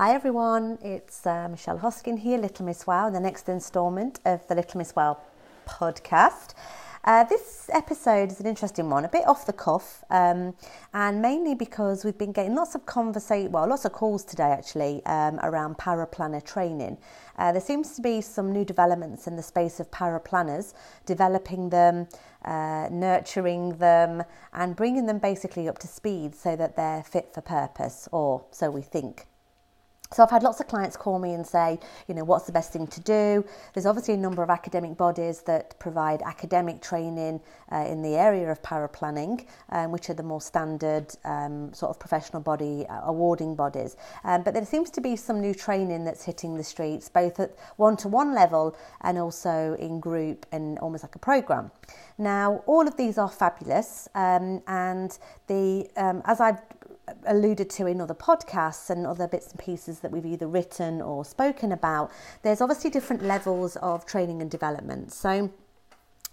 Hi everyone, it's uh, Michelle Hoskin here, Little Miss Wow, in the next instalment of the Little Miss Wow podcast. Uh, this episode is an interesting one, a bit off the cuff, um, and mainly because we've been getting lots of conversation, well, lots of calls today actually um, around paraplanner training. Uh, there seems to be some new developments in the space of paraplanners, developing them, uh, nurturing them, and bringing them basically up to speed so that they're fit for purpose, or so we think. So I've had lots of clients call me and say, you know, what's the best thing to do? There's obviously a number of academic bodies that provide academic training uh, in the area of paraplanning, um, which are the more standard um, sort of professional body uh, awarding bodies. Um, but there seems to be some new training that's hitting the streets, both at one-to-one level and also in group and almost like a program. Now, all of these are fabulous, um, and the um, as I've alluded to in other podcasts and other bits and pieces that we've either written or spoken about, there's obviously different levels of training and development. So,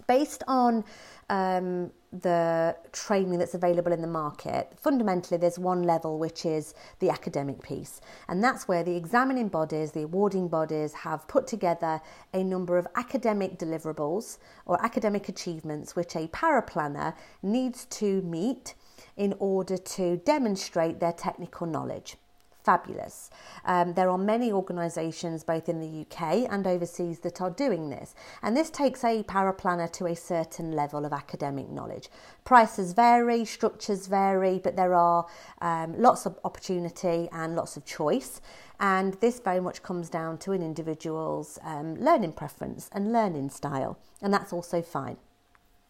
based on um, the training that's available in the market, fundamentally there's one level which is the academic piece. And that's where the examining bodies, the awarding bodies, have put together a number of academic deliverables or academic achievements which a paraplanner needs to meet in order to demonstrate their technical knowledge. Fabulous. Um, there are many organisations, both in the UK and overseas, that are doing this. And this takes a paraplanner to a certain level of academic knowledge. Prices vary, structures vary, but there are um, lots of opportunity and lots of choice. And this very much comes down to an individual's um, learning preference and learning style. And that's also fine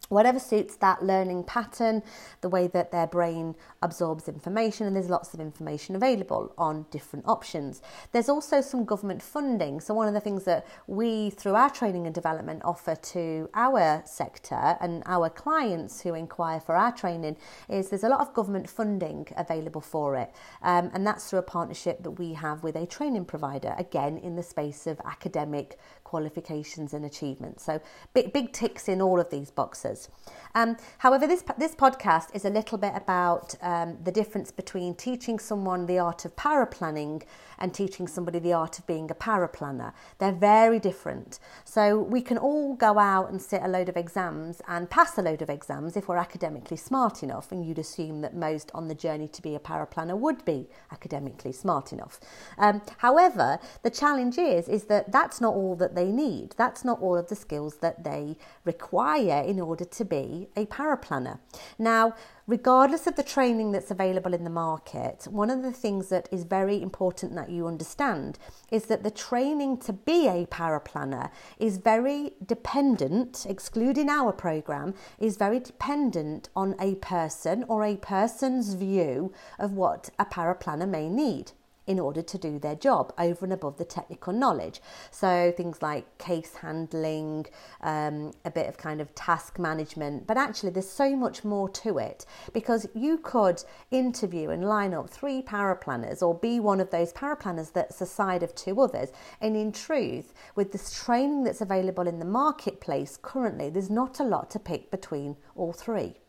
whatever suits that learning pattern, the way that their brain absorbs information, and there's lots of information available on different options. There's also some government funding. So, one of the things that we, through our training and development, offer to our sector and our clients who inquire for our training is there's a lot of government funding available for it. Um, and that's through a partnership that we have with a training provider, again, in the space of academic qualifications and achievements. So, big, big ticks in all of these boxes. Um, however, this, this podcast is a little bit about um, the difference between teaching someone the art of paraplanning and teaching somebody the art of being a paraplanner. They're very different. So we can all go out and sit a load of exams and pass a load of exams if we're academically smart enough, and you'd assume that most on the journey to be a paraplanner would be academically smart enough. Um, however, the challenge is is that that's not all that they need. That's not all of the skills that they require in order to be a paraplanner. Now, regardless of the training that's available in the market, one of the things that is very important that you understand is that the training to be a paraplanner is very dependent, excluding our program, is very dependent on a person or a person's view of what a paraplanner may need in order to do their job over and above the technical knowledge. So things like case handling, um, a bit of kind of task management, but actually there's so much more to it because you could interview and line up three paraplanners or be one of those paraplanners that's aside of two others. And in truth, with this training that's available in the marketplace currently, there's not a lot to pick between all three.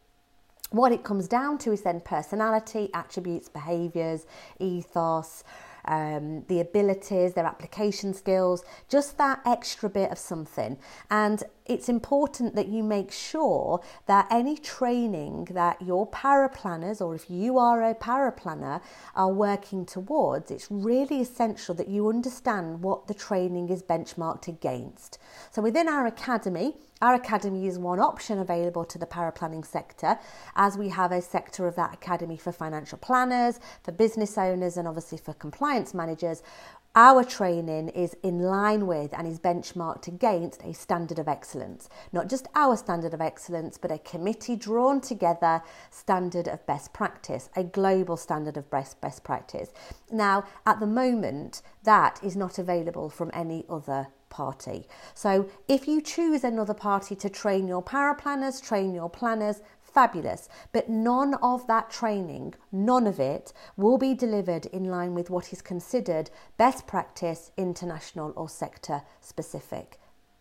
What it comes down to is then personality, attributes, behaviours, ethos, um, the abilities, their application skills, just that extra bit of something. And it's important that you make sure that any training that your paraplanners, or if you are a paraplanner, are working towards, it's really essential that you understand what the training is benchmarked against. So within our academy, our academy is one option available to the paraplanning sector, as we have a sector of that academy for financial planners, for business owners, and obviously for compliance managers. Our training is in line with and is benchmarked against a standard of excellence. Not just our standard of excellence, but a committee drawn together standard of best practice, a global standard of best, best practice. Now, at the moment, that is not available from any other party. So if you choose another party to train your paraplanners, train your planners, fabulous. But none of that training, none of it, will be delivered in line with what is considered best practice, international or sector specific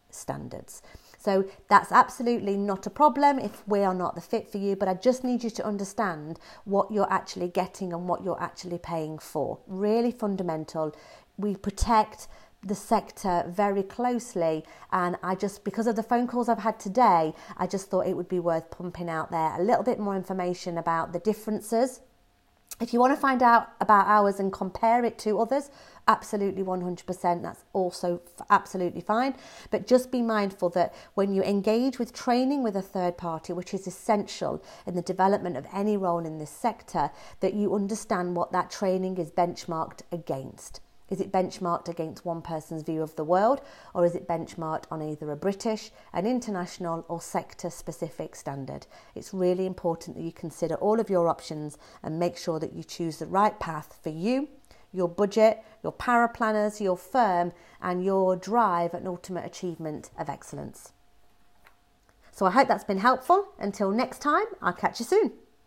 standards. So that's absolutely not a problem if we are not the fit for you, but I just need you to understand what you're actually getting and what you're actually paying for. Really fundamental. We protect the sector very closely and I just because of the phone calls I've had today I just thought it would be worth pumping out there a little bit more information about the differences if you want to find out about ours and compare it to others, absolutely 100%, that's also absolutely fine. But just be mindful that when you engage with training with a third party, which is essential in the development of any role in this sector, that you understand what that training is benchmarked against. Is it benchmarked against one person's view of the world, or is it benchmarked on either a British, an international, or sector specific standard? It's really important that you consider all of your options and make sure that you choose the right path for you, your budget, your para planners, your firm, and your drive and ultimate achievement of excellence. So I hope that's been helpful. Until next time, I'll catch you soon.